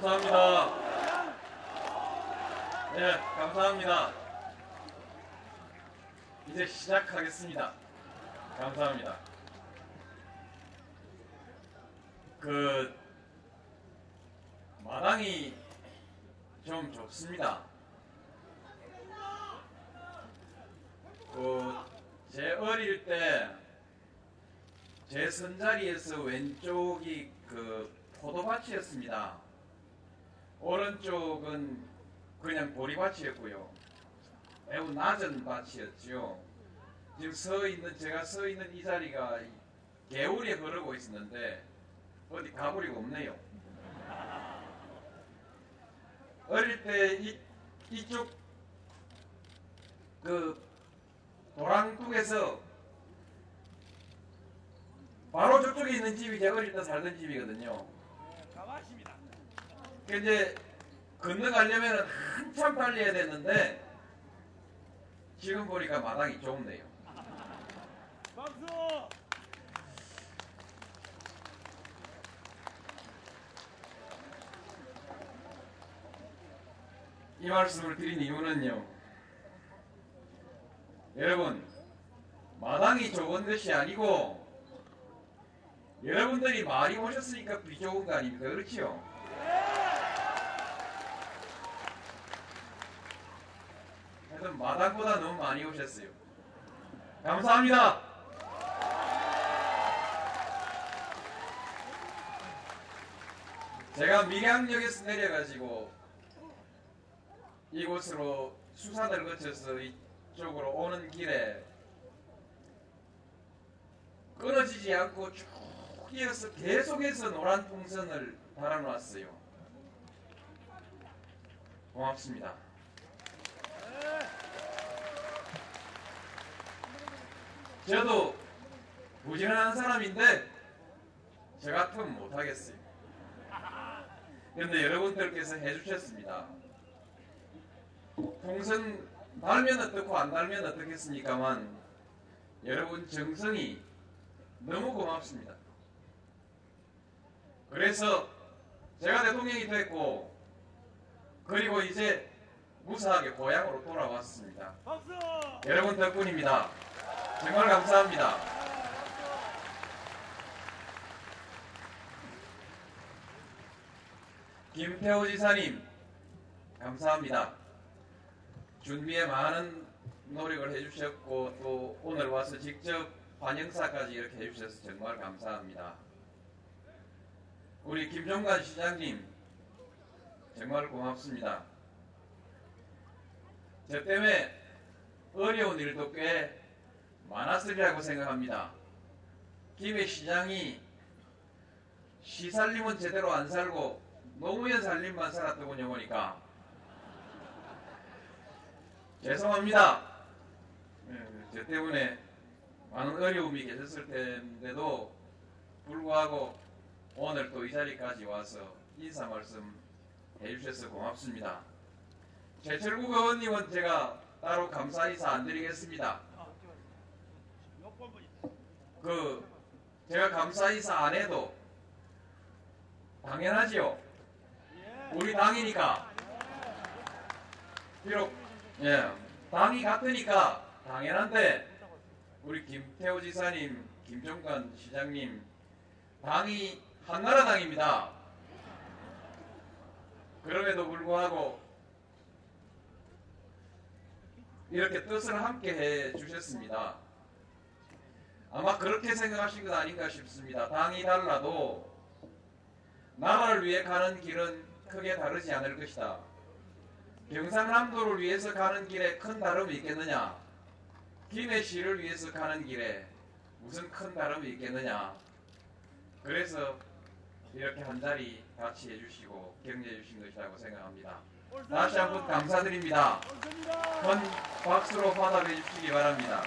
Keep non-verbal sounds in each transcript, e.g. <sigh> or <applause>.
감사합니다. 네, 감사합니다. 이제 시작하겠습니다. 감사합니다. 그 마당이 좀 좁습니다. 그제 어릴 때 제 선자리에서 왼쪽이 그 포도밭이었습니다. 오른쪽은 그냥 보리밭이었고요. 매우 낮은 밭이었죠. 지금 서 있는 제가 서 있는 이 자리가 개울이 흐르고 있었는데 어디 가버리고 없네요. 어릴 때 이, 이쪽 그 도랑뚝에서 바로 저쪽에 있는 집이 제가 어릴 때 살던 집이거든요. 가만있습니다. 그 이제 건너가려면 한참 달려야 됐는데 지금 보니까 마당이 좁네요. 박수! 이 말씀을 드린 이유는요. 여러분, 마당이 좁은 것이 아니고 여러분들이 많이 오셨으니까 비 좋은 거 아닙니까? 그렇지요? 하여튼 마당보다 너무 많이 오셨어요. 감사합니다. 제가 밀양역에서 내려가지고 이곳으로 수산을 거쳐서 이쪽으로 오는 길에 끊어지지 않고 쭉 이어서 계속해서 노란 풍선을 달아놨어요. 고맙습니다. 저도 부지런한 사람인데 저 같으면 못하겠어요. 그런데 여러분들께서 해주셨습니다. 풍선 달면 어떻고 안 달면 어떻겠습니까만 여러분 정성이 너무 고맙습니다. 그래서 제가 대통령이 됐고 그리고 이제 무사하게 고향으로 돌아왔습니다. 박수! 여러분 덕분입니다. 정말 감사합니다. 김태호 지사님 감사합니다. 준비에 많은 노력을 해주셨고 또 오늘 와서 직접 반영사까지 이렇게 해주셔서 정말 감사합니다. 우리 김종관 시장님 정말 고맙습니다. 저 때문에 어려운 일도 꽤 많았으리라고 생각합니다. 김해 시장이 시 살림은 제대로 안 살고 노무현 살림만 살았더군요 보니까 죄송합니다. 예, 저 때문에 많은 어려움이 계셨을 텐데도 불구하고 오늘 또 이 자리까지 와서 인사 말씀 해주셔서 고맙습니다. 최철국 의원님은 제가 따로 감사 인사 안 드리겠습니다. 그 제가 감사 인사 안 해도 당연하지요. 예. 우리 당이니까 비록 예 당이 같으니까 당연한데 우리 김태호 지사님, 김종관 시장님 당이 한나라당입니다. 그럼에도 불구하고 이렇게 뜻을 함께 해 주셨습니다. 아마 그렇게 생각하신 것 아닌가 싶습니다. 당이 달라도 나라를 위해 가는 길은 크게 다르지 않을 것이다. 경상남도를 위해서 가는 길에 큰 다름이 있겠느냐? 김해시를 위해서 가는 길에 무슨 큰 다름이 있겠느냐? 그래서 이렇게 한 자리 같이 해주시고 격려해 주신 것이라고 생각합니다. 다시 한번 감사드립니다. 큰 박수로 받아내 주시기 바랍니다.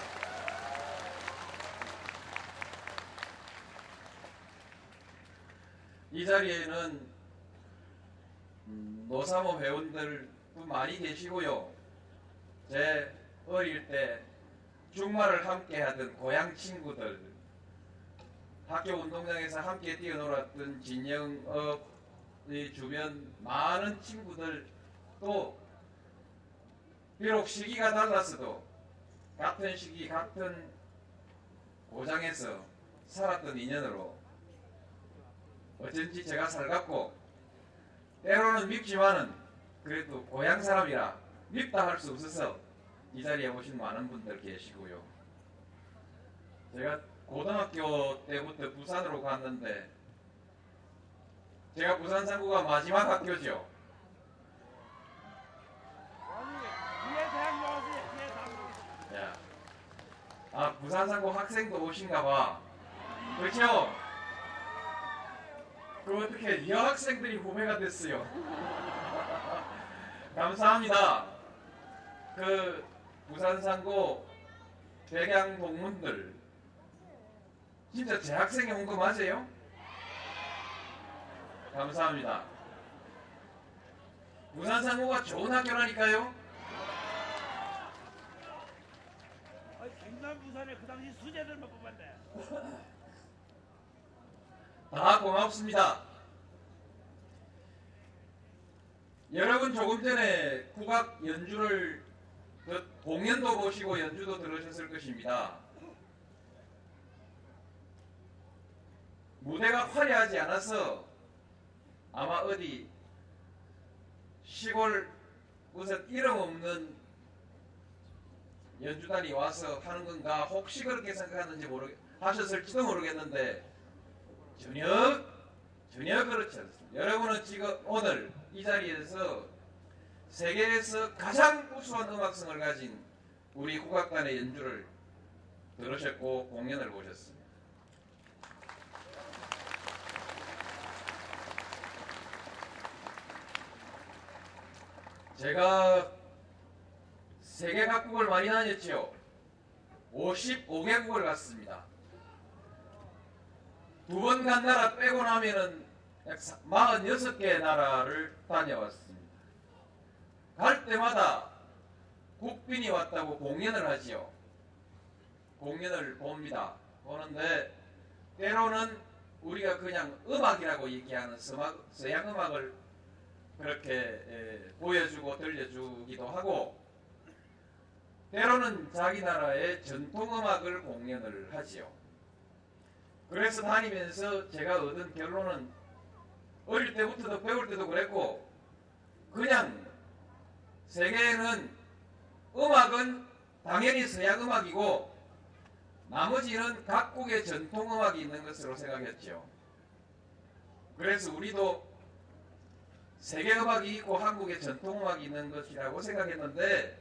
이 자리에는 음, 노사모 회원들도 많이 계시고요. 제 어릴 때 주말을 함께 하던 고향 친구들, 학교 운동장에서 함께 뛰어놀았던 진영업 이 주변 많은 친구들 또 비록 시기가 달랐어도 같은 시기 같은 고장에서 살았던 인연으로 어쩐지 제가 살갑고 때로는 밉지만은 그래도 고향 사람이라 밉다 할 수 없어서 이 자리에 오신 많은 분들 계시고요. 제가 고등학교 때부터 부산으로 갔는데 제가 부산 상구가 마지막 학교죠. 야. 아 부산 상구 학생도 오신가 봐. 그렇죠? 그 어떻게 여학생들이 후배가 됐어요. <laughs> 감사합니다. 그 부산 상고 백양 동문들 진짜 재학생이 온 거 맞아요? 감사합니다. 부산 상고가 좋은 학교라니까요. 아니 경남 부산에 그 당시 수재들만 뽑았네. <laughs> 다 고맙습니다. 여러분 조금 전에 국악 연주를 그 공연도 보시고 연주도 들으셨을 것입니다. 무대가 화려하지 않아서 아마 어디 시골 무슨 이름 없는 연주단이 와서 하는 건가 혹시 그렇게 생각하는지 모르 하셨을지도 모르겠는데 전혀 전혀 그렇지 않습니다. 여러분은 지금 오늘 이 자리에서 세계에서 가장 우수한 음악성을 가진 우리 국악단의 연주를 들으셨고 공연을 보셨습니다. 제가 세계 각국을 많이 다녔죠. 55개국을 갔습니다. 두 번 간 나라 빼고 나면은 약 46개 나라를 다녀왔습니다. 갈 때마다 국빈이 왔다고 공연을 하지요. 공연을 봅니다. 보는데 때로는 우리가 그냥 음악이라고 얘기하는 서양 음악을 그렇게 에, 보여주고 들려주기도 하고 때로는 자기 나라의 전통 음악을 공연을 하지요. 그래서 다니면서 제가 얻은 결론은 어릴 때부터도 배울 때도 그랬고 그냥 세계에는 음악은 당연히 서양 음악이고 나머지는 각국의 전통 음악이 있는 것으로 생각했죠. 그래서 우리도 세계 음악이 있고 한국의 전통 음악이 있는 것이라고 생각했는데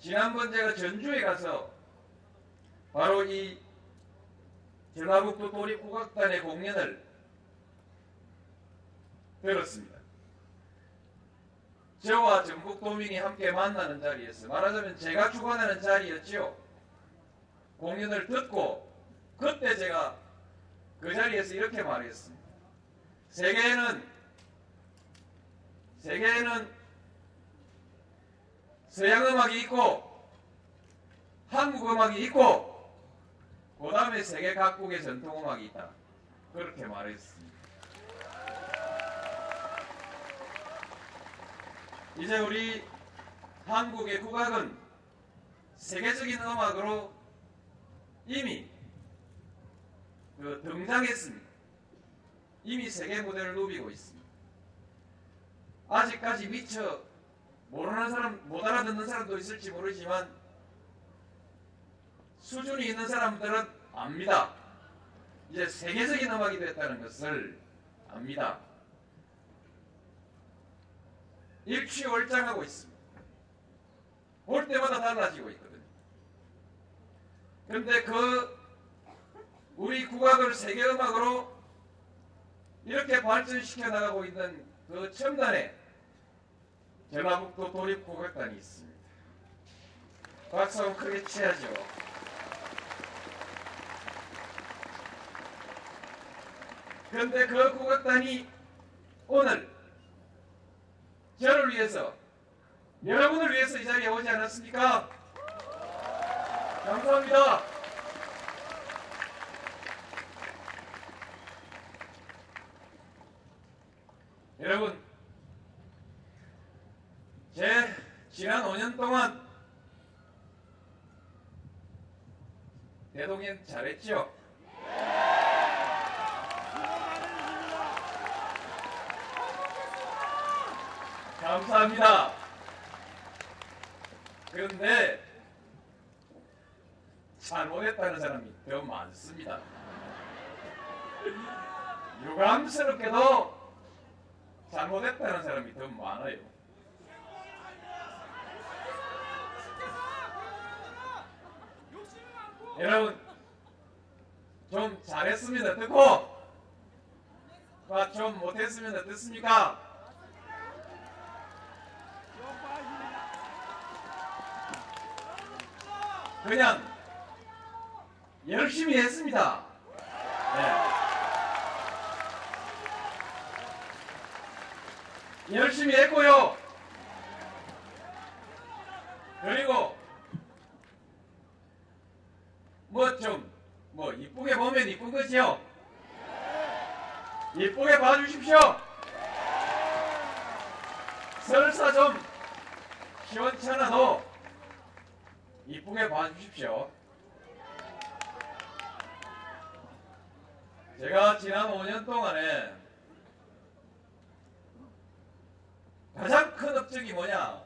지난번 제가 전주에 가서 바로 이 전라북도 도립국악단의 공연을 들었습니다. 저와 전국 도민이 함께 만나는 자리였어요. 말하자면 제가 주관하는 자리였죠. 공연을 듣고 그때 제가 그 자리에서 이렇게 말했습니다. 세계에는 세계에는 서양 음악이 있고 한국 음악이 있고 그 다음에 세계 각국의 전통 음악이 있다. 그렇게 말했습니다. 이제 우리 한국의 국악은 세계적인 음악으로 이미 그 등장했습니다. 이미 세계 무대를 누비고 있습니다. 아직까지 미처 모르는 사람, 못 알아듣는 사람도 있을지 모르지만 수준이 있는 사람들은 압니다. 이제 세계적인 음악이 됐다는 것을 압니다. 일취월장하고 있습니다. 볼 때마다 달라지고 있거든요. 그런데 그 우리 국악을 세계 음악으로 이렇게 발전시켜 나가고 있는 그 첨단에 전라북도 도립국악단이 있습니다. 박수 크게 쳐야죠. 그런데 그 국악단이 오늘 저를 위해서 여러분을 위해서 이 자리에 오지 않았습니까? 감사합니다. 여러분, 제 지난 5년 동안 대동령 잘했죠? 수고 많으셨습니다. 감사합니다. 그런데 잘못했다는 사람이 더 많습니다. 유감스럽게도 잘못했다는 사람이 더 많아요. 여러분 좀 잘했으면 어떻고 아, 좀 못했으면 어떻습니까? 욕하십니다. 그냥 열심히 했습니다. 네. 열심히 했고요. 그리고 뭐좀뭐 이쁘게 보면 이쁜 거지요. 이쁘게 봐주십시오. 설사 좀 시원찮아도 이쁘게 봐주십시오. 제가 지난 5년 동안에 가장 큰 업적이 뭐냐?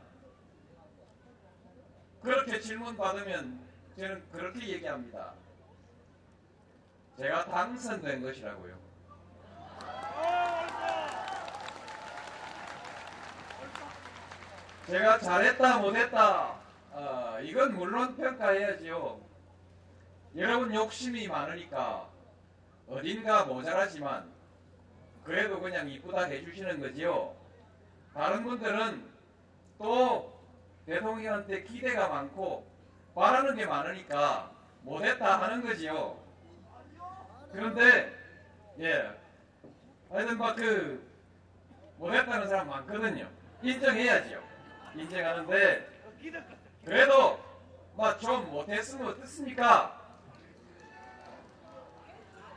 그렇게 질문 받으면 저는 그렇게 얘기합니다. 제가 당선된 것이라고요. 제가 잘했다 못했다 어, 이건 물론 평가해야지요. 여러분 욕심이 많으니까 어딘가 모자라지만 그래도 그냥 이쁘다 해주시는 거지요. 다른 분들은 또 대통령한테 기대가 많고 바라는 게 많으니까 못했다 하는 거지요. 그런데 예 하여튼 막그 못했다는 사람 많거든요. 인정해야지요. 인정하는데 그래도 막좀 못했으면 어떻습니까?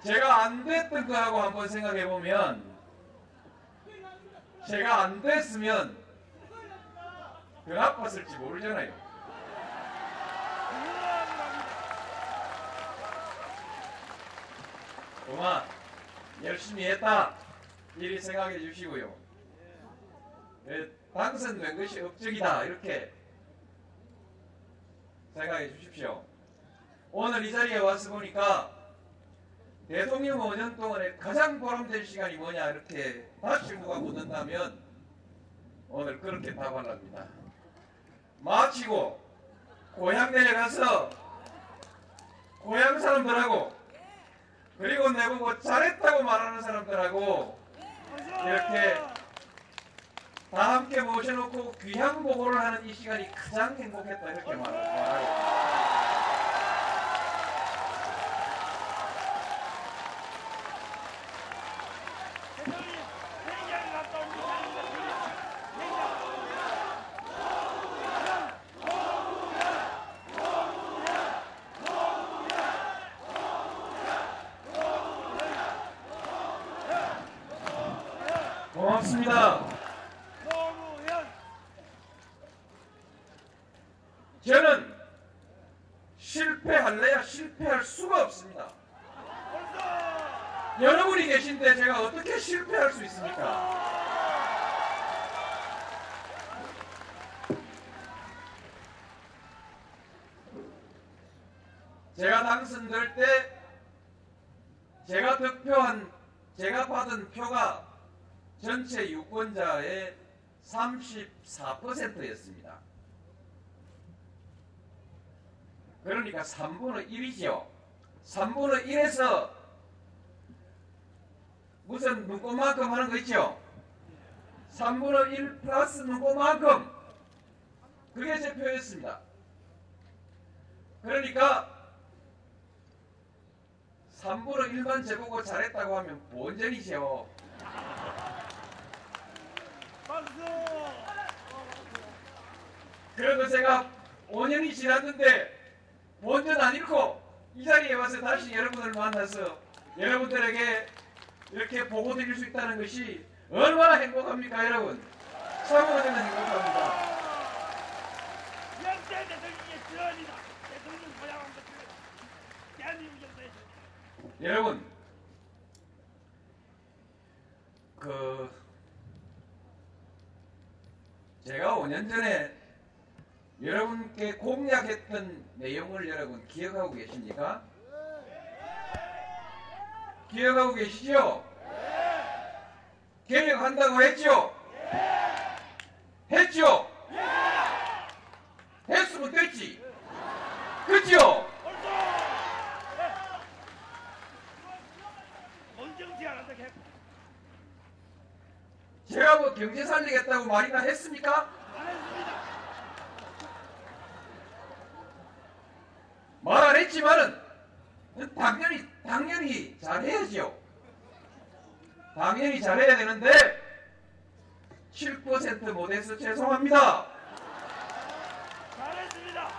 제가 안 됐던 거하고 한번 생각해 보면 제가 안 됐으면 더 나빴을지 모르잖아요. 그만 열심히 했다 이리 생각해 주시고요. 예, 당선된 것이 업적이다 이렇게 생각해 주십시오. 오늘 이 자리에 와서 보니까 대통령 5년 동안에 가장 보람된 시간이 뭐냐 이렇게 누가 묻는다면 오늘 그렇게 답하랍니다. 마치고 고향 내려가서 고향 사람들하고 그리고 내보고 잘했다고 말하는 사람들하고 이렇게 다 함께 모셔놓고 귀향 보고를 하는 이 시간이 가장 행복했다 이렇게 말- 말하고 대통령이 회의장에 갔다 온 회의장 고맙습니다. 노무현 저는 실패할래야 실패할 수가 없습니다. 벌써 여러분이 계신데 제가 어떻게 실패할 수 있습니까? 제가 당선될 때 제가 득표한 제가 받은 표가 전체 유권자의 34%였습니다. 그러니까 3분의 1이죠. 3분의 1에서 무슨 문구만큼 하는 거 있죠? 3분의 1 플러스 문구만큼 그게 제 표였습니다. 그러니까 3분의 1만 재보고 잘했다고 하면 본전이죠. 그래도 제가 5년이 지났는데 본전 안 잃고 이 자리에 와서 다시 여러분을 만나서 여러분들에게 이렇게 보고 드릴 수 있다는 것이 얼마나 행복합니까 여러분? 행복합니다. 것들 대한민국 정부에서 여러분 그 제가 5년 전에 여러분께 공약했던 내용을 여러분 기억하고 계십니까? 기억하고 계시죠? 개혁한다고 했죠? 했죠? 했으면 됐지. 그죠? 제가 뭐 경제 살리겠다고 말이나 했습니까? 안 했습니다. 말 안 했지만은 당연히 당연히 잘해야죠. 당연히 잘해야 되는데 7% 못해서 죄송합니다. 잘했습니다.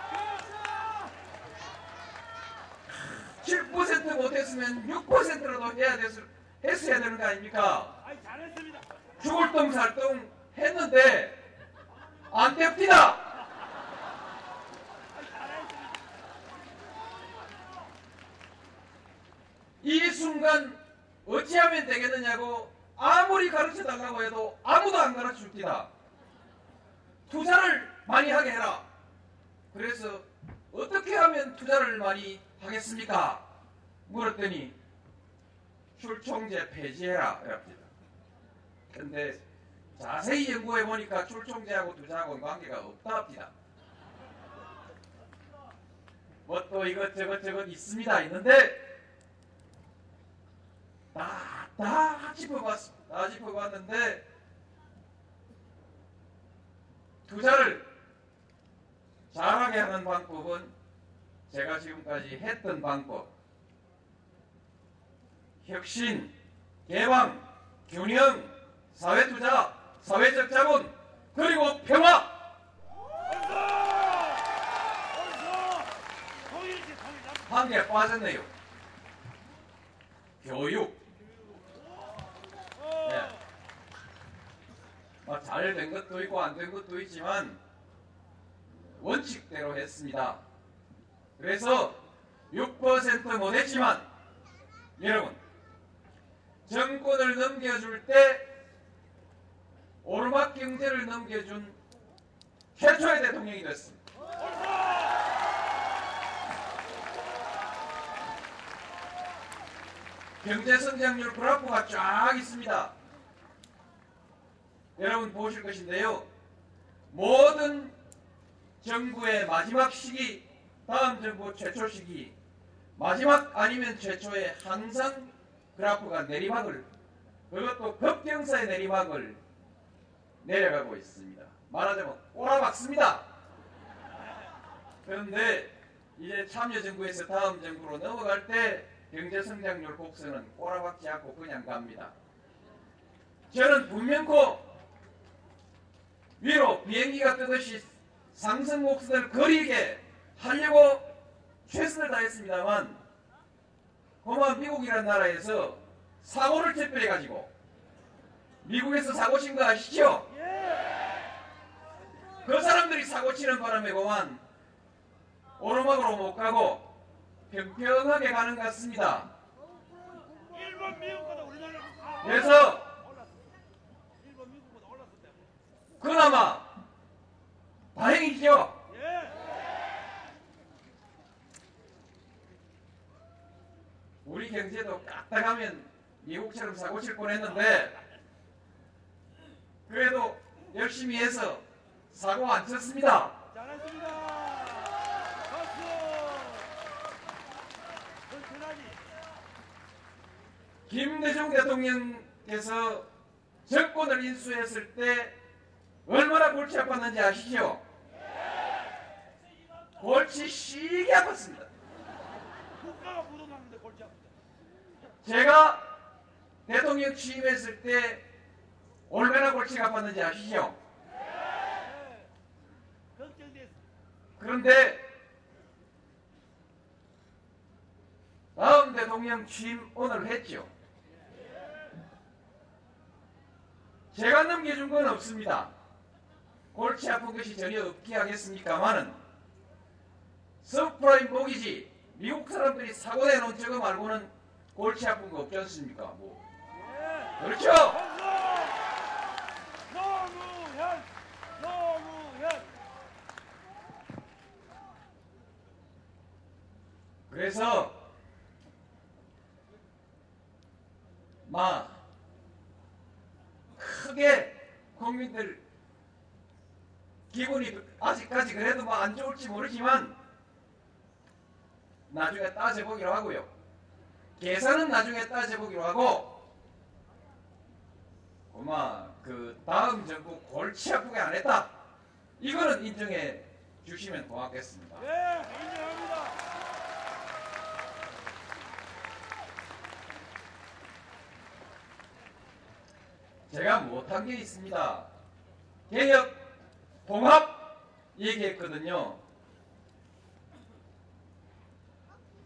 7% 못했으면 6%라도 해야 됐, 했어야 되는 거 아닙니까? 아이 잘했습니다. 죽을 똥살똥 했는데 안 됩니다. 아이 잘했습니다. 이 순간 어찌하면 되겠느냐고 아무리 가르쳐 달라고 해도 아무도 안 가르쳐 줍니다. 투자를 많이 하게 해라. 그래서 어떻게 하면 투자를 많이 하겠습니까? 물었더니 출총제 폐지해라. 이랍니다. 근데 자세히 연구해 보니까 출총제하고 투자하고는 관계가 없다 합니다. 뭐 또 이것저것 저것 있습니다. 있는데 다, 다 짚어봤, 다 짚어봤는데, 투자를 잘하게 하는 방법은 제가 지금까지 했던 방법. 혁신, 개방, 균형, 사회투자, 사회적 자본, 그리고 평화! 옳소. 옳소. 통일시 통일. 한개 빠졌네요. 교육. 네. 뭐 잘된 것도 있고 안 된 것도 있지만 원칙대로 했습니다. 그래서 6% 못했지만 여러분 정권을 넘겨줄 때 오르막 경제를 넘겨준 최초의 대통령이 됐습니다. 경제 성장률 그래프가 쫙 있습니다. 여러분 보실 것인데요. 모든 정부의 마지막 시기, 다음 정부 최초 시기, 마지막 아니면 최초에 항상 그래프가 내리막을, 그것도 급경사의 내리막을 내려가고 있습니다. 말하자면 꼬라박습니다. 그런데 이제 참여정부에서 다음 정부로 넘어갈 때 경제 성장률 곡선은 꼬라박지 않고 그냥 갑니다. 저는 분명코 위로 비행기가 뜨듯이 상승 곡선을 그리게 하려고 최선을 다했습니다만 고만 미국이라는 나라에서 사고를 특별해 가지고 미국에서 사고 친 거 아시죠? 그 사람들이 사고 치는 바람에 고만 오르막으로 못 가고 평평하게 가는 것 같습니다. 그래서 올랐어. 일본 미국보다 올랐을 때. 그나마 다행이죠. 예. 우리 경제도 까딱하면 미국처럼 사고 칠 뻔했는데 그래도 열심히 해서 사고 안 쳤습니다. 잘했습니다. 박수. 든든하니. 김대중 대통령께서 정권을 인수했을 때 얼마나 골치 아팠는지 아시죠? 골치 시게 아팠습니다. 국가가 부도났는데 골치 아프다. 제가 대통령 취임했을 때 얼마나 골치가 아팠는지 아시죠? 예. 걱정됐어. 그런데 다음 대통령 취임 오늘 했죠. 제가 넘겨준 건 없습니다. 골치 아픈 것이 전혀 없기야 하겠습니까마는 서브프라임 모기지 미국 사람들이 사고 내놓은 저거 말고는 골치 아픈 거 없지 않습니까? 뭐 예. 그렇죠? 그래서 마 크게 국민들 기분이 아직까지 그래도 뭐 안 좋을지 모르지만 나중에 따져보기로 하고요. 계산은 나중에 따져보기로 하고 엄마 그 다음 정부 골치 아프게 안 했다. 이거는 인정해 주시면 고맙겠습니다. 예, 인정합니다. 제가 못한 게 있습니다. 개혁, 통합 얘기했거든요.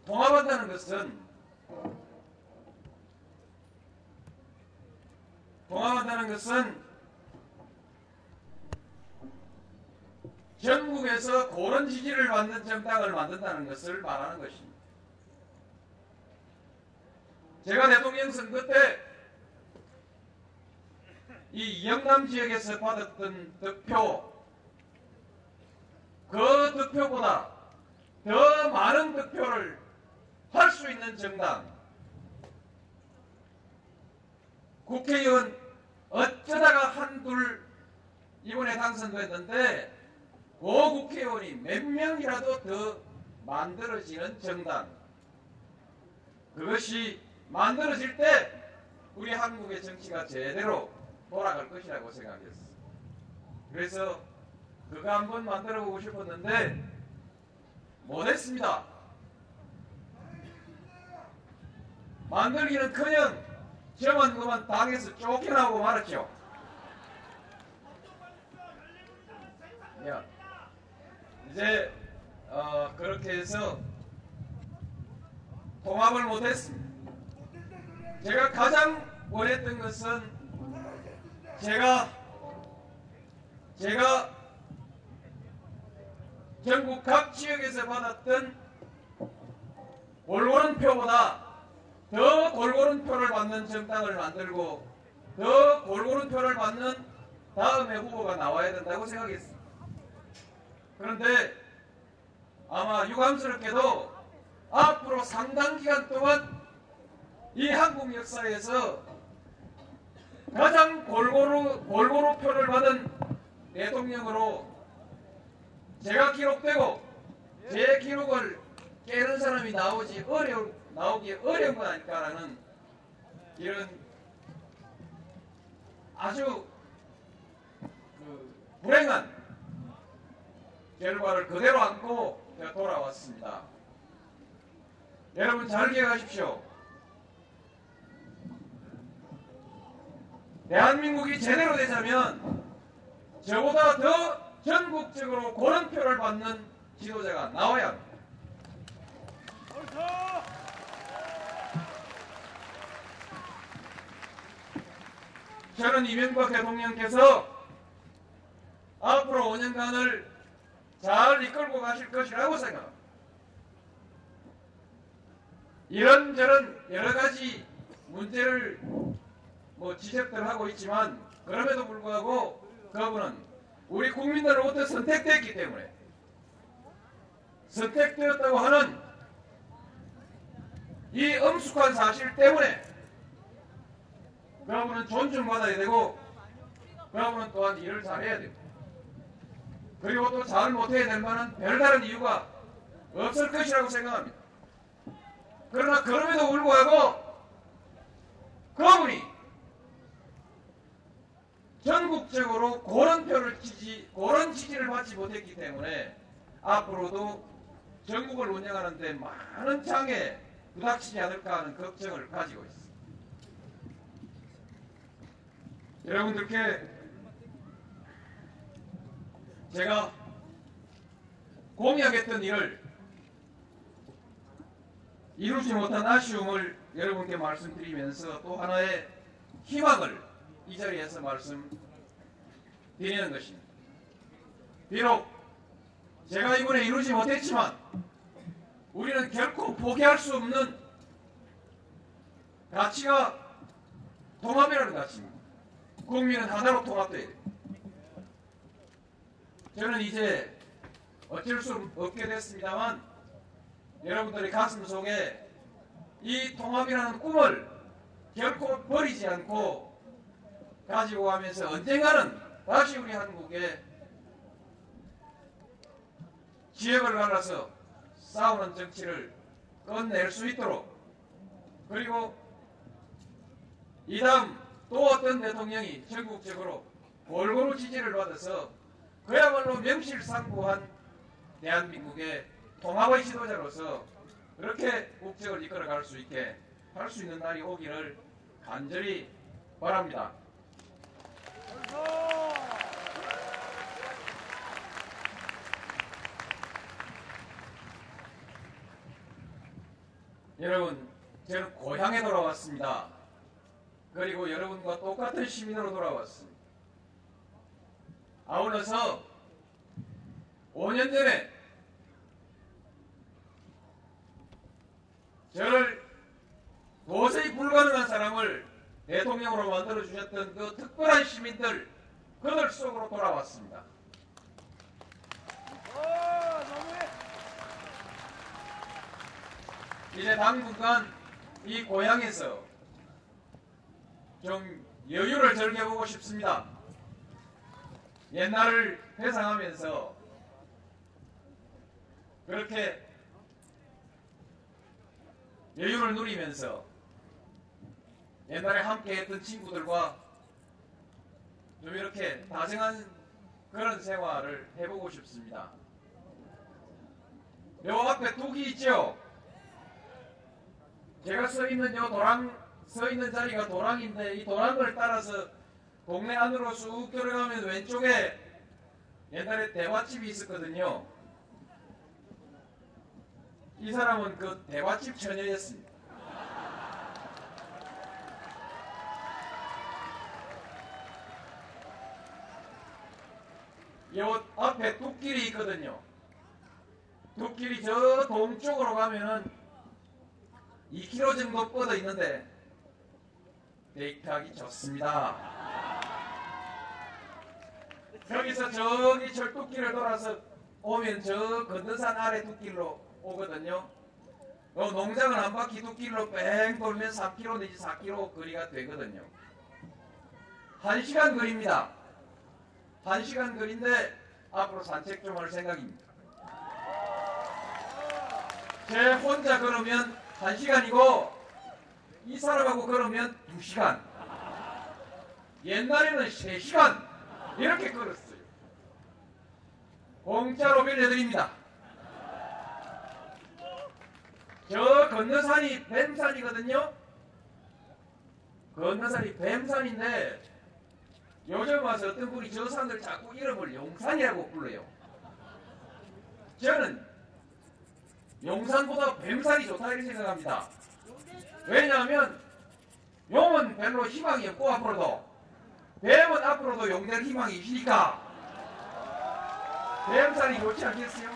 통합한다는 것은 통합한다는 것은 전국에서 고런 지지를 받는 정당을 만든다는 것을 말하는 것입니다. 제가 대통령 선거 때 이 영남 지역에서 받았던 득표 그 득표보다 더 많은 득표를 할 수 있는 정당 국회의원 어쩌다가 한둘 이번에 당선됐는데 그 국회의원이 몇 명이라도 더 만들어지는 정당 그것이 만들어질 때 우리 한국의 정치가 제대로 돌아갈 것이라고 생각했어. 그래서 그거 한번 만들어 보고 싶었는데 못했습니다. 만들기는커녕 저만 그만 당에서 쫓겨나고 말았죠. 야, 이제 어, 그렇게 해서 통합을 못했습니다. 제가 가장 원했던 것은 제가 제가 전국 각 지역에서 받았던 골고른 표보다 더 골고른 표를 받는 정당을 만들고 더 골고른 표를 받는 다음에 후보가 나와야 된다고 생각했습니다. 그런데 아마 유감스럽게도 앞으로 상당 기간 동안 이 한국 역사에서 가장 골고루 골고루 표를 받은 대통령으로 제가 기록되고 제 기록을 깨는 사람이 나오지 어려 나오기 어려운 건 아닐까라는 이런 아주 그 불행한 결과를 그대로 안고 돌아왔습니다. 여러분 잘 기억하십시오. 대한민국이 제대로 되자면 저보다 더 전국적으로 고른 표를 받는 지도자가 나와야 합니다. 저는 이명박 대통령께서 앞으로 5년간을 잘 이끌고 가실 것이라고 생각합니다. 이런저런 여러 가지 문제를 뭐 지적들 하고 있지만 그럼에도 불구하고 그분은 우리 국민들로부터 선택됐기 때문에 선택되었다고 하는 이 엄숙한 사실 때문에 그분은 존중받아야 되고 그분은 또한 일을 잘해야 되고 그리고 또 잘 못해야 될 만한 별다른 이유가 없을 것이라고 생각합니다. 그러나 그럼에도 불구하고 그분이 전국적으로 그런 표를 지지, 그런 지지를 받지 못했기 때문에 앞으로도 전국을 운영하는 데 많은 장애 부닥치지 않을까 하는 걱정을 가지고 있습니다. 여러분들께 제가 공약했던 일을 이루지 못한 아쉬움을 여러분께 말씀드리면서 또 하나의 희망을 이 자리에서 말씀드리는 것입니다. 비록 제가 이번에 이루지 못했지만 우리는 결코 포기할 수 없는 가치가 통합이라는 가치입니다. 국민은 하나로 통합돼야 돼요. 저는 이제 어쩔 수 없게 됐습니다만 여러분들의 가슴 속에 이 통합이라는 꿈을 결코 버리지 않고 가지고 가면서 언젠가는 다시 우리 한국에 지역을 갈라서 싸우는 정치를 끝낼 수 있도록 그리고 이 다음 또 어떤 대통령이 전국적으로 골고루 지지를 받아서 그야말로 명실상부한 대한민국의 통합의 지도자로서 그렇게 국정을 이끌어갈 수 있게 할 수 있는 날이 오기를 간절히 바랍니다. 여러분, 저는 고향에 돌아왔습니다. 그리고 여러분과 똑같은 시민으로 돌아왔습니다. 아울러서 5년 전에 저를 도저히 불가능한 사람을 대통령으로 만들어 주셨던 그 특별한 시민들 그들 속으로 돌아왔습니다. 이제 당분간 이 고향에서 좀 여유를 즐겨보고 싶습니다. 옛날을 회상하면서 그렇게 여유를 누리면서 옛날에 함께 했던 친구들과 좀 이렇게 다정한 그런 생활을 해보고 싶습니다. 요 앞에 둑이 있죠? 제가 서 있는 요 도랑, 서 있는 자리가 도랑인데 이 도랑을 따라서 동네 안으로 쑥 들어가면 왼쪽에 옛날에 대화집이 있었거든요. 이 사람은 그 대화집 처녀였습니다. 요 앞에 뚝길이 있거든요. 뚝길이 저 동쪽으로 가면은 2km 정도 뻗어 있는데 데이트하기 좋습니다. 여기서 저기 철뚝길을 돌아서 오면 저 건너산 아래 뚝길로 오거든요. 어, 농장을 한 바퀴 뚝길로 뺑 돌면 3km 내지 4km 거리가 되거든요. 1시간 거리입니다. 1시간 거리인데 앞으로 산책 좀 할 생각입니다. 제 혼자 걸으면 1시간이고 이 사람하고 걸으면 2시간. 옛날에는 3시간 이렇게 걸었어요. 공짜로 빌려드립니다. 저 건너산이 뱀산이거든요. 건너산이 뱀산인데 요즘 와서 어떤 분이 저 산을 자꾸 이름을 용산이라고 불러요. 저는 용산보다 뱀산이 좋다 이렇게 생각합니다. 왜냐하면 용은 별로 희망이 없고 앞으로도 뱀은 앞으로도 용될 희망이 있으니까 뱀산이 좋지 않겠어요?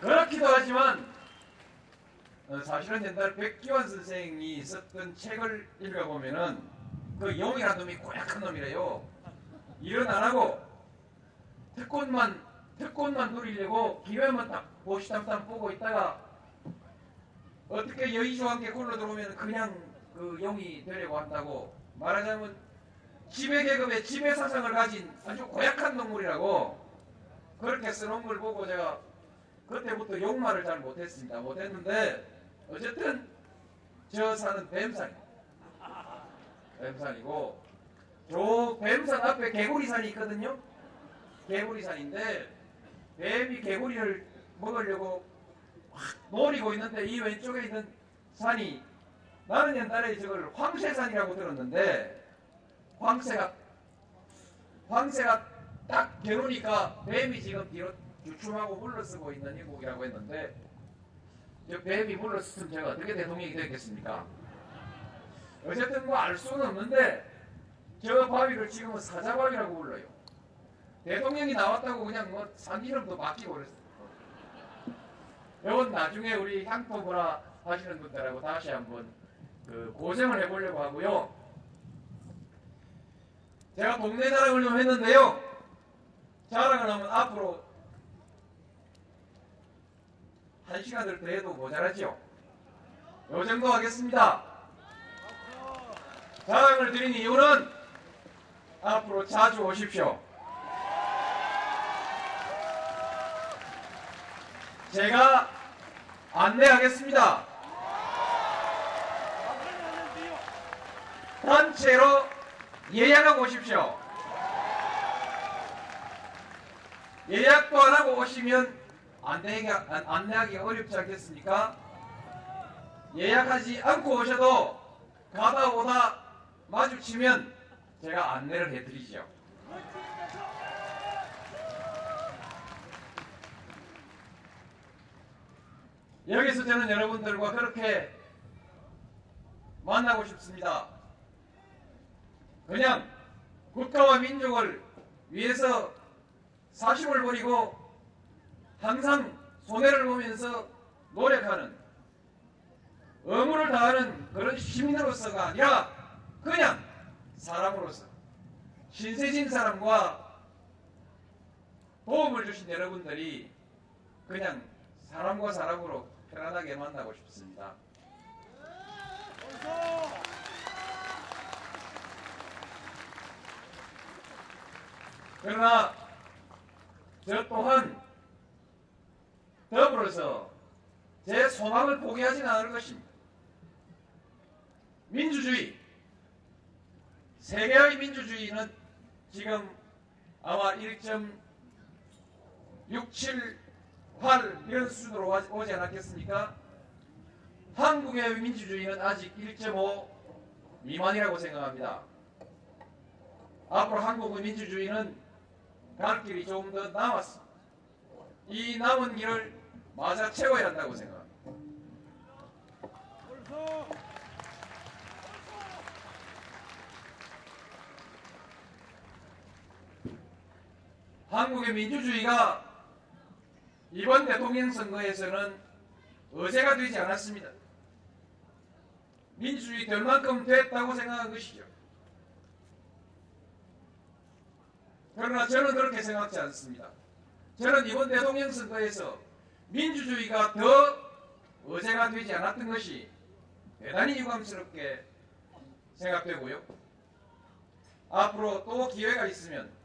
그렇기도 하지만 어, 사실은 옛날 백기환 선생이 썼던 책을 읽어보면은 그 용이라는 놈이 고약한 놈이래요. 일은 안 하고 특권만 특권만 누리려고 기회만 딱 보시담담 보고 있다가 어떻게 여의주와 함께 굴러 들어오면 그냥 그 용이 되려고 한다고 말하자면 지배 계급의 지배 사상을 가진 아주 고약한 동물이라고 그렇게 써놓은 걸 보고 제가 그때부터 용말을 잘 못했습니다. 못했는데 어쨌든 저 산은 뱀산이 뱀산이고 저 뱀산 앞에 개구리산이 있거든요. 개구리산인데 뱀이 개구리를 먹으려고 확 노리고 있는데 이 왼쪽에 있는 산이 나는 옛날에 저걸 황새산이라고 들었는데 황새가 황새가 딱 겨누니까 뱀이 지금 뒤로 주춤하고 물러서고 있는 이곡이라고 했는데 저 뱀이 물러섰으면 제가 어떻게 대통령이 되겠습니까? 어쨌든 뭐 알 수는 없는데 저 바위를 지금은 사자바위라고 불러요. 대통령이 나왔다고 그냥 뭐 산 이름도 바뀌고 그랬어요. 이건 나중에 우리 향토 보라 하시는 분들하고 다시 한번 그 고생을 해보려고 하고요. 제가 동네 자랑을 좀 했는데요. 자랑을 하면 앞으로 한 시간을 더 해도 모자라죠. 요 정도 하겠습니다. 자랑을 드린 이유는 앞으로 자주 오십시오. 제가 안내하겠습니다. 단체로 예약하고 오십시오. 예약도 안 하고 오시면 안내하기가, 안- 안내하기가 어렵지 않겠습니까? 예약하지 않고 오셔도 가다 오다 마주치면 제가 안내를 해드리죠. 여기서 저는 여러분들과 그렇게 만나고 싶습니다. 그냥 국가와 민족을 위해서 사심을 버리고 항상 손해를 보면서 노력하는 의무를 다하는 그런 시민으로서가 아니라 그냥 사람으로서 신세진 사람과 도움을 주신 여러분들이 그냥 사람과 사람으로 편안하게 만나고 싶습니다. 그러나 저 또한 더불어서 제 소망을 포기하지는 않을 것입니다. 민주주의, 세계의 민주주의는 지금 아마 1.678 이런 수준으로 와- 오지 않았겠습니까? 한국의 민주주의는 아직 1.5 미만이라고 생각합니다. 앞으로 한국의 민주주의는 갈 길이 조금 더 남았습니다. 이 남은 길을 맞아 채워야 한다고 생각합니다. 한국의 민주주의가 이번 대통령 선거에서는 의제가 되지 않았습니다. 민주주의 될 만큼 됐다고 생각한 것이죠. 그러나 저는 그렇게 생각지 않습니다. 저는 이번 대통령 선거에서 민주주의가 더 의제가 되지 않았던 것이 대단히 유감스럽게 생각되고요. 앞으로 또 기회가 있으면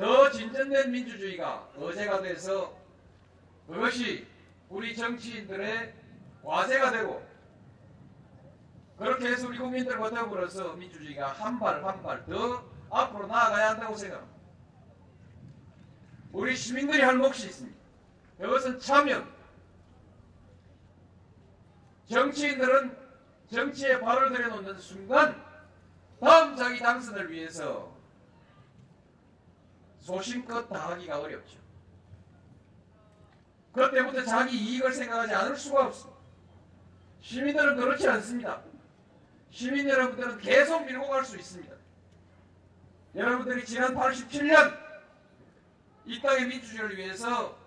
더 진전된 민주주의가 의제가 돼서 그것이 우리 정치인들의 과제가 되고 그렇게 해서 우리 국민들과 더불어서 민주주의가 한 발 한 발 더 앞으로 나아가야 한다고 생각합니다. 우리 시민들이 할 몫이 있습니다. 그것은 참여. 정치인들은 정치에 발을 들여놓는 순간 다음 자기 당선을 위해서 소신껏 다 하기가 어렵죠. 때문에 자기 이익을 생각하지 않을 수가 없습니다. 시민들은 그렇지 않습니다. 시민 여러분들은 계속 밀고 갈 수 있습니다. 여러분들이 지난 87년 이 땅의 민주주의를 위해서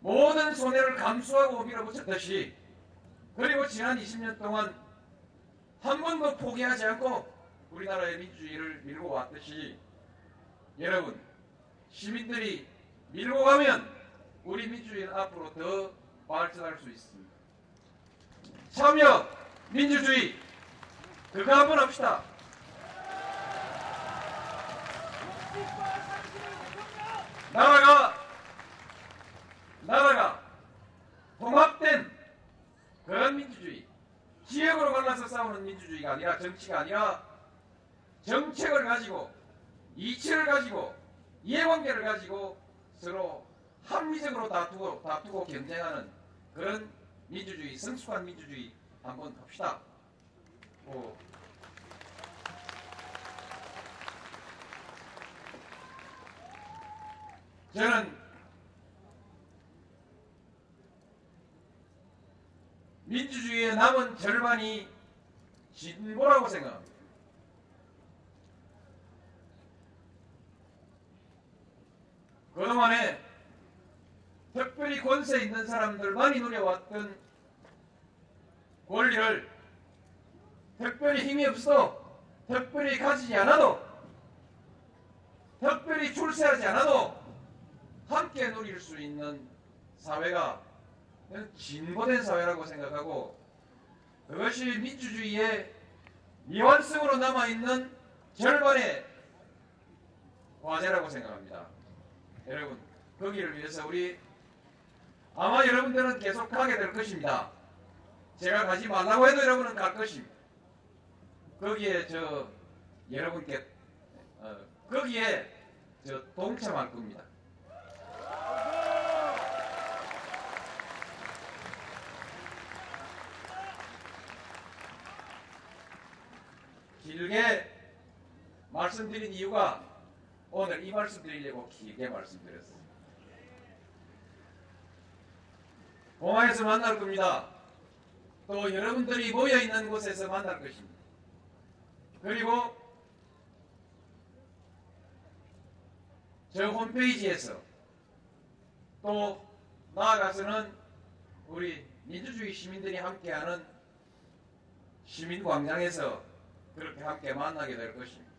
모든 손해를 감수하고 밀어붙였듯이 그리고 지난 20년 동안 한 번도 포기하지 않고 우리나라의 민주주의를 밀고 왔듯이 여러분 시민들이 밀고 가면 우리 민주주의는 앞으로 더 발전할 수 있습니다. 참여 민주주의 그거 한번 합시다. 나라가 나라가 통합된 그런 민주주의 지역으로 갈라서 싸우는 민주주의가 아니라 정치가 아니라 정책을 가지고 이치를 가지고 이해관계를 가지고 서로 합리적으로 다투고 다투고 경쟁하는 그런 민주주의 성숙한 민주주의 한번 합시다. 뭐 저는 민주주의의 남은 절반이 진보라고 생각합니다. 그동안에 특별히 권세 있는 사람들만이 누려왔던 권리를 특별히 힘이 없어 특별히 가지지 않아도 특별히 출세하지 않아도 함께 누릴 수 있는 사회가 진보된 사회라고 생각하고 그것이 민주주의의 미완성으로 남아있는 절반의 과제라고 생각합니다. 여러분 거기를 위해서 우리 아마 여러분들은 계속 가게 될 것입니다. 제가 가지 말라고 해도 여러분은 갈 것입니다. 거기에 저 여러분께 어, 거기에 저 동참할 겁니다. 길게 말씀드린 이유가 오늘 이 말씀 드리려고 길게 말씀드렸습니다. 공항에서 만날 겁니다. 또 여러분들이 모여 있는 곳에서 만날 것입니다. 그리고 저 홈페이지에서 또 나아가서는 우리 민주주의 시민들이 함께하는 시민광장에서 그렇게 함께 만나게 될 것입니다.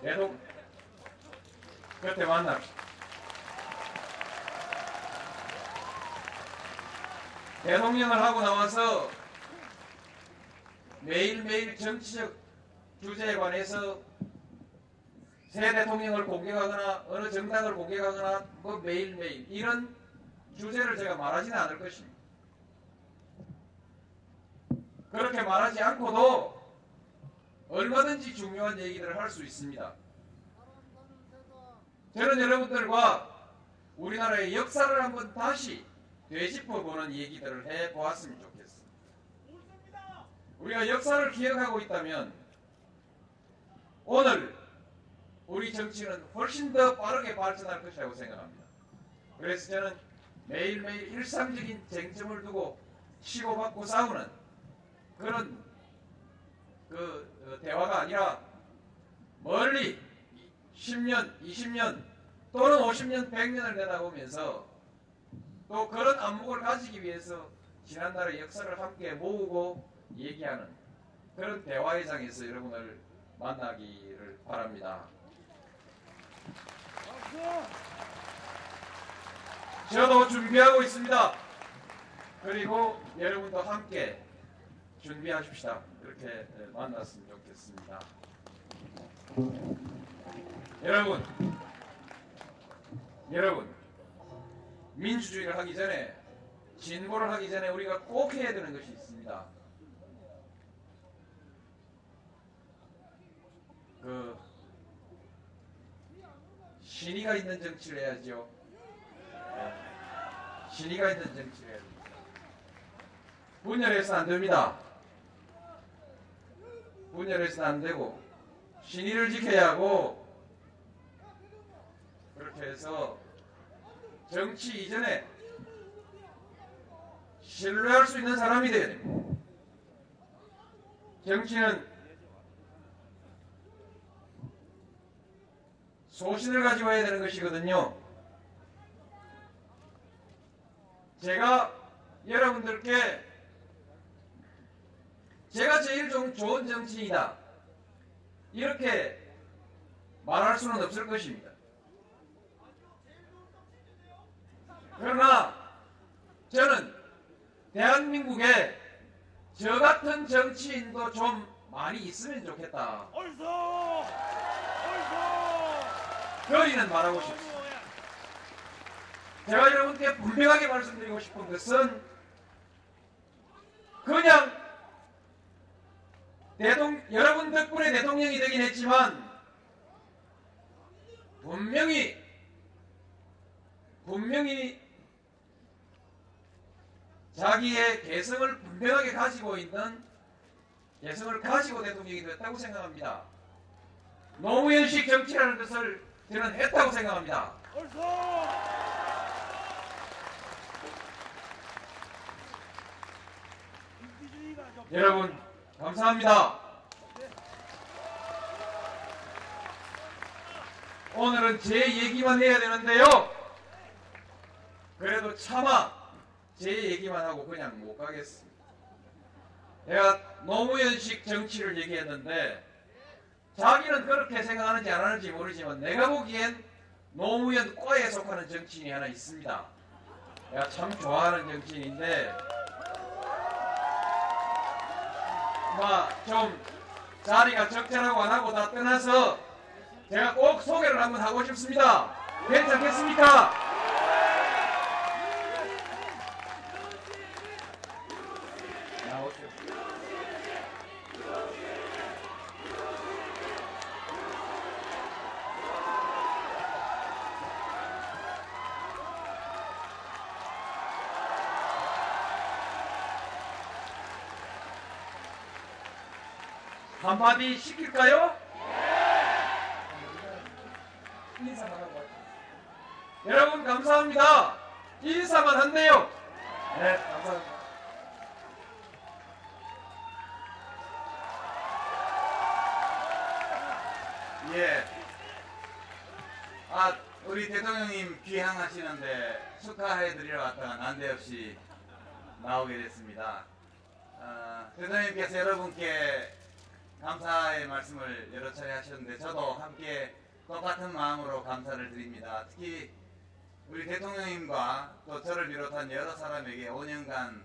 대동 그때 만납시다. 대통령을 하고 나와서 매일매일 정치적 주제에 관해서 새 대통령을 공격하거나 어느 정당을 공격하거나 뭐 매일매일 이런 주제를 제가 말하지는 않을 것입니다. 그렇게 말하지 않고도 얼마든지 중요한 얘기들을 할수 있습니다. 저는 여러분들과 우리나라의 역사를 한번 다시 되짚어보는 얘기들을 해보았으면 좋겠습니다. 우리가 역사를 기억하고 있다면 오늘 우리 정치는 훨씬 더 빠르게 발전할 것이라고 생각합니다. 그래서 저는 매일매일 일상적인 쟁점을 두고 치고받고 싸우는 그런 그 어, 대화가 아니라 멀리 10년, 20년 또는 50년, 100년을 내다보면서 또 그런 안목을 가지기 위해서 지난날의 역사를 함께 모으고 얘기하는 그런 대화의 장에서 여러분을 만나기를 바랍니다. 저도 준비하고 있습니다. 그리고 여러분도 함께 준비하십시다. 이렇게 만났으면 좋겠습니다. 여러분, 여러분, 민주주의를 하기 전에 진보를 하기 전에 우리가 꼭 해야 되는 것이 있습니다. 그 신의가 있는 정치를 해야죠. 네. 신의가 있는 정치를 해야 됩니다. 분열해서는 안 됩니다. 분열해서는 안 되고 신의를 지켜야 하고 그렇게 해서 정치 이전에 신뢰할 수 있는 사람이 되어야 됩니다. 정치는 소신을 가지고 해야 되는 것이거든요. 제가 여러분들께 제가 제일 좀 좋은 정치이다. 이렇게 말할 수는 없을 것입니다. 그러나 저는 대한민국에 저 같은 정치인도 좀 많이 있으면 좋겠다. 옳소! 옳소! 결의는 말하고 싶습니다. 제가 여러분께 분명하게 말씀드리고 싶은 것은 그냥 대통 여러분 덕분에 대통령이 되긴 했지만 분명히 분명히 자기의 개성을 분명하게 가지고 있는 개성을 가지고 대통령이 됐다고 생각합니다. 노무현식 정치라는 것을 저는 했다고 생각합니다. 여러분 감사합니다. 오늘은 제 얘기만 해야 되는데요. 그래도 차마 제 얘기만 하고 그냥 못 가겠습니다. 내가 노무현식 정치를 얘기했는데 자기는 그렇게 생각하는지 안 하는지 모르지만 내가 보기엔 노무현 과에 속하는 정치인이 하나 있습니다. 내가 참 좋아하는 정치인인데 막좀 자리가 적절하고 안 하고 다 떠나서 제가 꼭 소개를 한번 하고 싶습니다. 괜찮겠습니까? 마디 시킬까요? 할게요. 여러분 감사합니다. 인사만 한대요. 네, 감사합니다. 예. 아, 우리 대통령님 귀향하시는데 축하해드리러 왔다가 난데없이 나오게 됐습니다. 아, 대통령님께서 여러분께 감사의 말씀을 여러 차례 하셨는데 저도 함께 똑같은 마음으로 감사를 드립니다. 특히 우리 대통령님과 또 저를 비롯한 여러 사람에게 5년간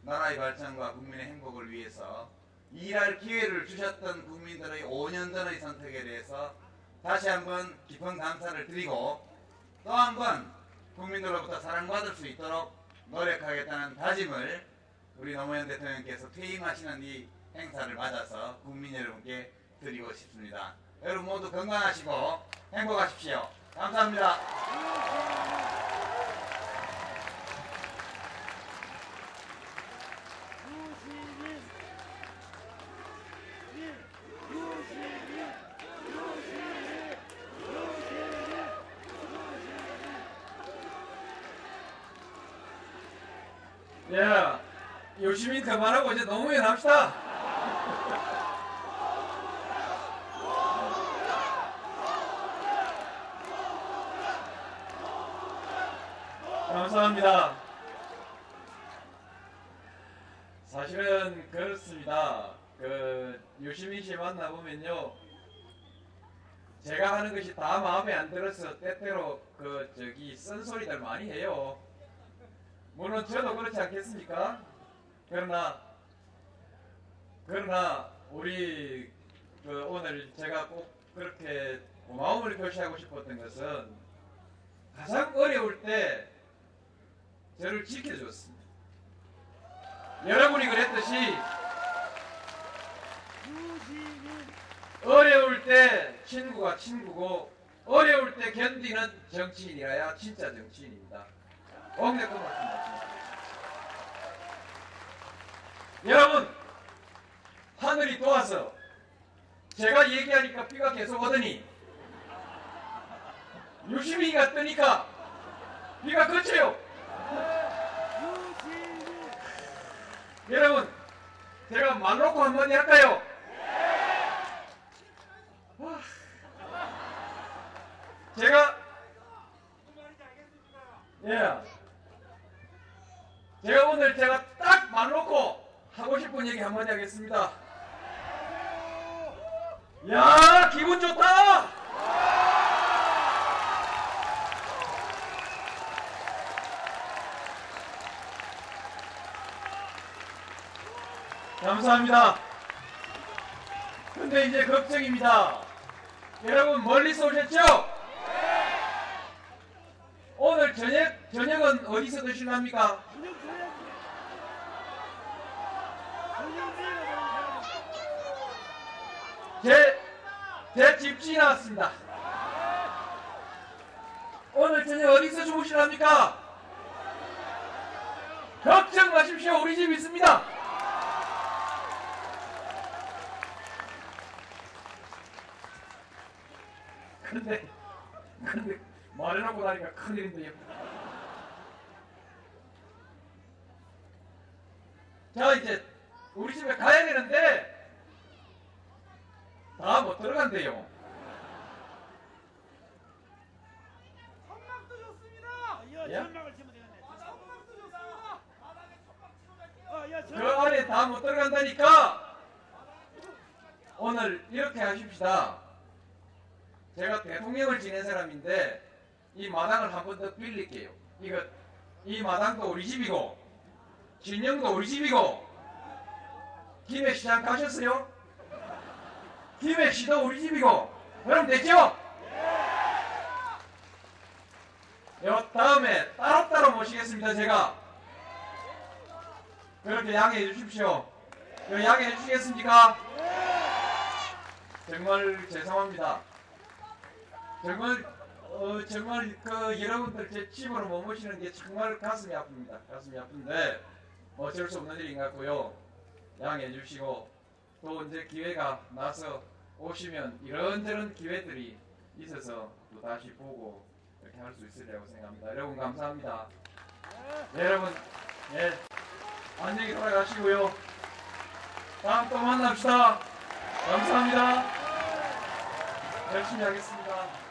나라의 발전과 국민의 행복을 위해서 일할 기회를 주셨던 국민들의 5년 전의 선택에 대해서 다시 한번 깊은 감사를 드리고 또 한 번 국민들로부터 사랑받을 수 있도록 노력하겠다는 다짐을 우리 노무현 대통령께서 퇴임하시는 이 행사를 맞아서 국민 여러분께 드리고 싶습니다. 여러분 모두 건강하시고 행복하십시오. 감사합니다. 유시민 예, 야, 열심히 그만하고 이제 노무현 합시다. 감사합니다. 사실은 그렇습니다. 그 유시민 씨 만나 보면요, 제가 하는 것이 다 마음에 안 들어서 때때로 그 저기 쓴소리들 많이 해요. 물론 저도 그렇지 않겠습니까? 그러나 그러나 우리 그 오늘 제가 꼭 그렇게 고마움을 표시하고 싶었던 것은 가장 어려울 때 저를 지켜줬습니다. 여러분이 그랬듯이 어려울 때 친구가 친구고 어려울 때 견디는 정치인이라야 진짜 정치인입니다. 옹대껏 말씀드립니다. 여러분 하늘이 도와서 제가 얘기하니까 비가 계속 오더니 유시민이가 뜨니까 비가 그쳐요. 여러분 제가 말 놓고 한마디 할까요? 아, 제가 예 제가 오늘 제가 딱 말 놓고 하고 싶은 얘기 한마디 하겠습니다. 야 기분 좋다. 감사합니다. 근데 이제 걱정입니다. 여러분 멀리서 오셨죠? 오늘 저녁 저녁은 어디서 드실랍니까? 제, 제 집주인 나왔습니다. 오늘 저녁 어디서 주무실랍니까? 걱정 마십시오. 우리 집 있습니다. 근데, 근데, 말해놓고 나니까 큰일인데요. 자, 이제, 우리 집에 가야 되는데 다 못 들어간대요. 천막도 좋습니다. 아, 여 예? 천막을 치면 되겠네. 천막도 좋습니다. 바닥에 천막 치고 갈게요. 어, 여 그. 안에 다 못 들어간다니까 오늘 이렇게 하십시다. 제가 대통령을 지낸 사람인데 이 마당을 한 번 더 빌릴게요. 이거 이 마당도 우리 집이고 진영도 우리 집이고 김해 시장 가셨어요? 김해 시도 우리 집이고 그럼 됐죠? 요 다음에 따로따로 모시겠습니다 제가 그렇게 양해해 주십시오. 그 양해해 주시겠습니까? 정말 죄송합니다. 정말 어, 정말 그 여러분들 제 집으로 못 모시는 게 정말 가슴이 아픕니다. 가슴이 아픈데 뭐 어쩔 수 없는 일인 것 같고요. 양해해 주시고 또 언제 기회가 나서 오시면 이런저런 기회들이 있어서 또 다시 보고 이렇게 할 수 있으리라고 생각합니다. 여러분 감사합니다. 여러분 예 안녕히 돌아가시고요. 다음 또 만납시다. 감사합니다. 열심히 하겠습니다.